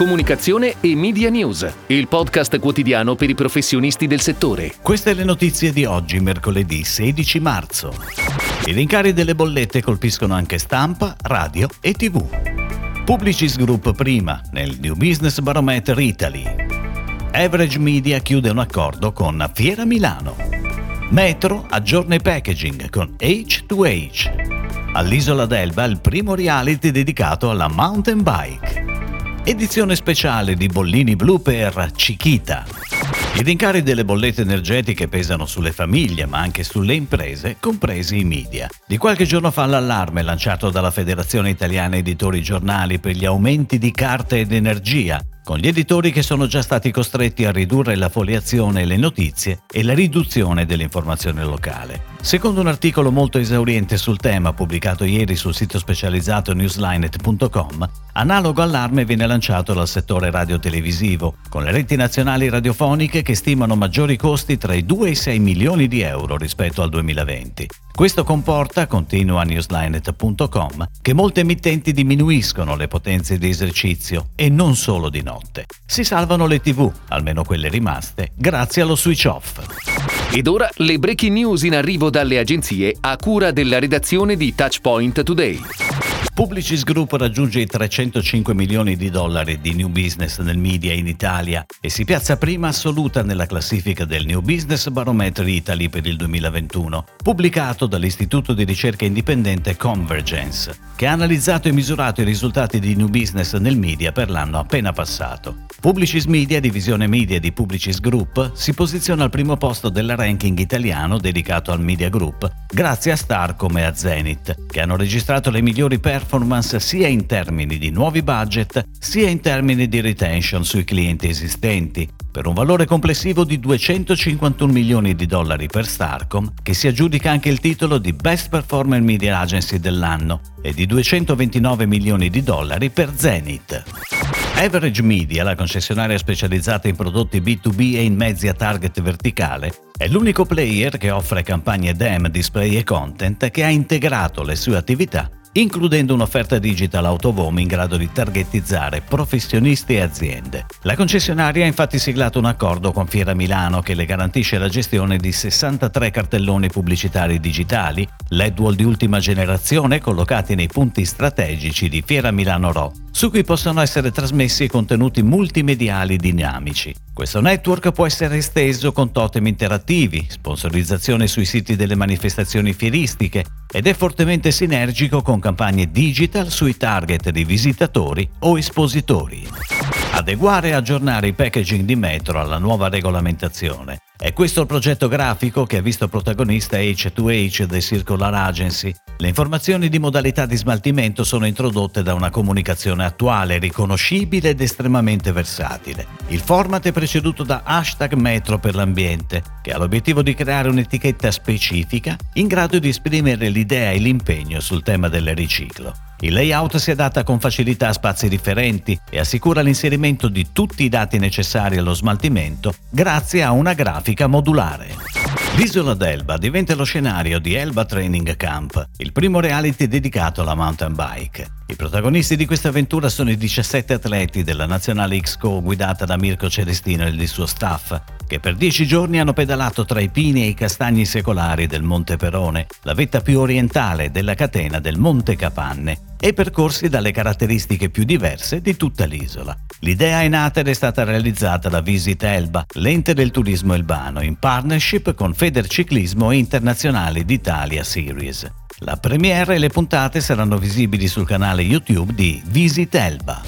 comunicazione e media news, il podcast quotidiano per i professionisti del settore. Queste le notizie di oggi, mercoledì 16 marzo. I rincari delle bollette colpiscono anche stampa, radio e tv. Publicis Group prima nel New Business Barometer Italy. Average Media chiude un accordo con Fiera Milano. Metro aggiorna i packaging con H2H all'isola d'Elba il primo reality dedicato alla mountain bike. Edizione speciale di Bollini Blu per Chiquita. I rincari delle bollette energetiche pesano sulle famiglie ma anche sulle imprese, compresi i media. Di qualche giorno fa l'allarme lanciato dalla Federazione Italiana Editori Giornali per gli aumenti di carte ed energia, con gli editori che sono già stati costretti a ridurre la foliazione e le notizie e la riduzione dell'informazione locale. Secondo un articolo molto esauriente sul tema pubblicato ieri sul sito specializzato newslinet.com, analogo allarme viene lanciato dal settore radiotelevisivo, con le reti nazionali radiofoniche che stimano maggiori costi tra i 2 e i 6 milioni di euro rispetto al 2020. Questo comporta, continua newslinet.com, che molte emittenti diminuiscono le potenze di esercizio e non solo di notte. Si salvano le tv, almeno quelle rimaste, grazie allo switch off. Ed ora le breaking news in arrivo dalle agenzie a cura della redazione di Touchpoint Today. Publicis Group raggiunge i 305 milioni di dollari di new business nel media in Italia e si piazza prima assoluta nella classifica del New Business Barometer Italy per il 2021, pubblicato dall'istituto di ricerca indipendente Convergence, che ha analizzato e misurato i risultati di new business nel media per l'anno appena passato. Publicis Media, divisione media di Publicis Group, si posiziona al primo posto del ranking italiano dedicato al Media Group, grazie a Starcom e a Zenith, che hanno registrato le migliori performance sia in termini di nuovi budget, sia in termini di retention sui clienti esistenti, per un valore complessivo di 251 milioni di dollari per Starcom, che si aggiudica anche il titolo di Best Performer Media Agency dell'anno, e di 229 milioni di dollari per Zenith. Average Media, la concessionaria specializzata in prodotti B2B e in mezzi a target verticale, è l'unico player che offre campagne DEM, display e content che ha integrato le sue attività includendo un'offerta digital home in grado di targetizzare professionisti e aziende. La concessionaria ha infatti siglato un accordo con Fiera Milano che le garantisce la gestione di 63 cartelloni pubblicitari digitali, LED wall di ultima generazione collocati nei punti strategici di Fiera Milano Ro, su cui possono essere trasmessi contenuti multimediali dinamici. Questo network può essere esteso con totem interattivi, sponsorizzazione sui siti delle manifestazioni fieristiche ed è fortemente sinergico con campagne digital sui target di visitatori o espositori. Adeguare e aggiornare i packaging di metro alla nuova regolamentazione è questo il progetto grafico che ha visto protagonista H2H The Circular Agency. Le informazioni di modalità di smaltimento sono introdotte da una comunicazione attuale, riconoscibile ed estremamente versatile. Il format è preceduto da hashtag Metro per l'ambiente, che ha l'obiettivo di creare un'etichetta specifica in grado di esprimere l'idea e l'impegno sul tema del riciclo. Il layout si adatta con facilità a spazi differenti e assicura l'inserimento di tutti i dati necessari allo smaltimento grazie a una grafica modulare. L'isola d'Elba diventa lo scenario di Elba Training Camp, il primo reality dedicato alla mountain bike. I protagonisti di questa avventura sono i 17 atleti della nazionale XCO guidata da Mirko Celestino e il suo staff, che per dieci giorni hanno pedalato tra i pini e i castagni secolari del Monte Perone, la vetta più orientale della catena del Monte Capanne, e percorsi dalle caratteristiche più diverse di tutta l'isola. L'idea è nata ed è stata realizzata da Visit Elba, l'ente del turismo elbano, in partnership con Federciclismo Internazionale d'Italia Series. La premiere e le puntate saranno visibili sul canale YouTube di Visit Elba.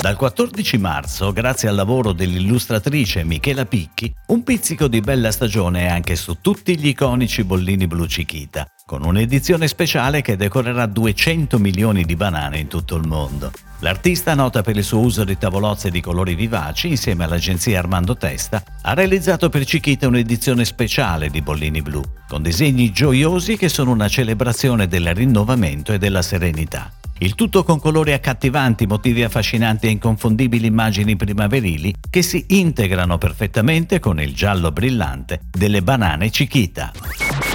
Dal 14 marzo, grazie al lavoro dell'illustratrice Michela Picchi, un pizzico di bella stagione è anche su tutti gli iconici bollini blu Cichita, con un'edizione speciale che decorerà 200 milioni di banane in tutto il mondo. L'artista, nota per il suo uso di tavolozze di colori vivaci, insieme all'agenzia Armando Testa, ha realizzato per Chiquita un'edizione speciale di Bollini Blu, con disegni gioiosi che sono una celebrazione del rinnovamento e della serenità. Il tutto con colori accattivanti, motivi affascinanti e inconfondibili immagini primaverili che si integrano perfettamente con il giallo brillante delle banane Chiquita.